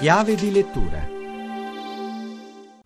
Chiave di lettura.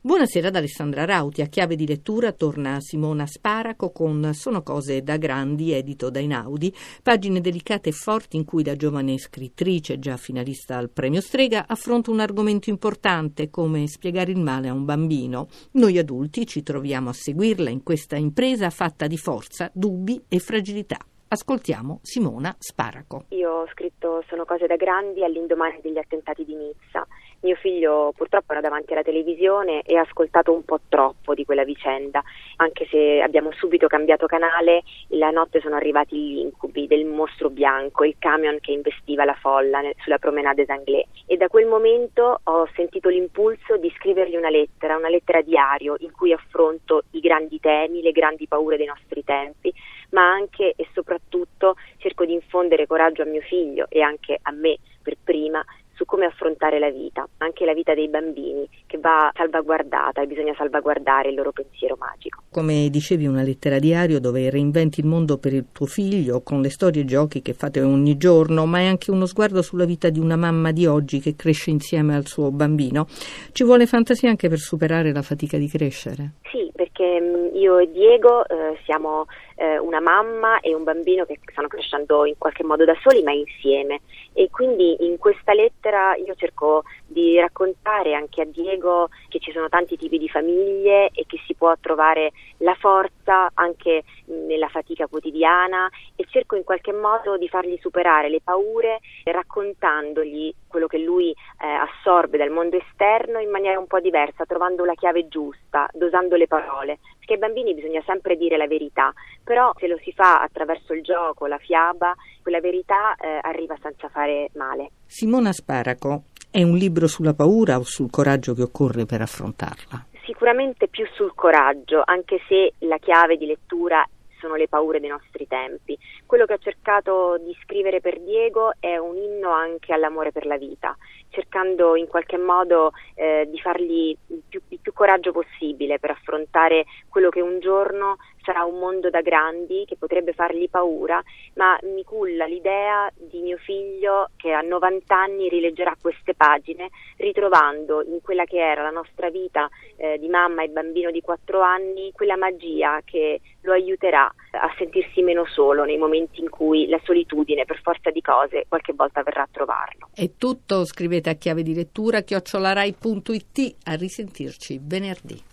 Buonasera ad Alessandra Rauti. A chiave di lettura torna Simona Sparaco con Sono cose da grandi, edito da Inaudi, pagine delicate e forti in cui la giovane scrittrice, già finalista al premio Strega, affronta un argomento importante come spiegare il male a un bambino. Noi adulti ci troviamo a seguirla in questa impresa fatta di forza, dubbi e fragilità. Ascoltiamo Simona Sparaco. Io ho scritto Sono cose da grandi all'indomani degli attentati di Nizza. Mio figlio purtroppo era davanti alla televisione e ha ascoltato un po' troppo di quella vicenda, anche se abbiamo subito cambiato canale, la notte sono arrivati gli incubi del mostro bianco, il camion che investiva la folla sulla promenade d'Anglais e da quel momento ho sentito l'impulso di scrivergli una lettera, una lettera diario in cui affronto i grandi temi, le grandi paure dei nostri tempi, ma anche e soprattutto cerco di infondere coraggio a mio figlio e anche a me per prima su come affrontare la vita, anche la vita dei bambini, che va salvaguardata e bisogna salvaguardare il loro pensiero magico. Come dicevi, una lettera diario dove reinventi il mondo per il tuo figlio con le storie e giochi che fate ogni giorno, ma è anche uno sguardo sulla vita di una mamma di oggi che cresce insieme al suo bambino. Ci vuole fantasia anche per superare la fatica di crescere? Sì, perché io e Diego eh, siamo eh, una mamma e un bambino che stanno crescendo in qualche modo da soli ma insieme. E quindi in questa lettera io cerco di raccontare anche a Diego che ci sono tanti tipi di famiglie e che si può trovare la forza anche nella fatica quotidiana e cerco in qualche modo di fargli superare le paure raccontandogli quello che lui eh, assorbe dal mondo esterno in maniera un po' diversa, trovando la chiave giusta, dosando le parole, perché ai bambini bisogna sempre dire la verità, però se lo si fa attraverso il gioco, la fiaba, quella verità eh, arriva senza fare male. Simona Sparaco è un libro sulla paura o sul coraggio che occorre per affrontarla? Sicuramente più sul coraggio, anche se la chiave di lettura sono le paure dei nostri tempi. Quello che ho cercato di scrivere per Diego è un inno anche all'amore per la vita, cercando in qualche modo eh, di fargli il più, il più coraggio possibile per affrontare quello che un giorno sarà un mondo da grandi che potrebbe fargli paura, ma mi culla l'idea di mio figlio che a 90 anni rileggerà queste pagine ritrovando in quella che era la nostra vita eh, di mamma e bambino di 4 anni quella magia che lo aiuterà a sentirsi meno solo nei momenti in cui la solitudine per forza di cose qualche volta verrà a trovarlo. È tutto, scrivete a chiave di lettura chiocciolarai.it a risentirci venerdì.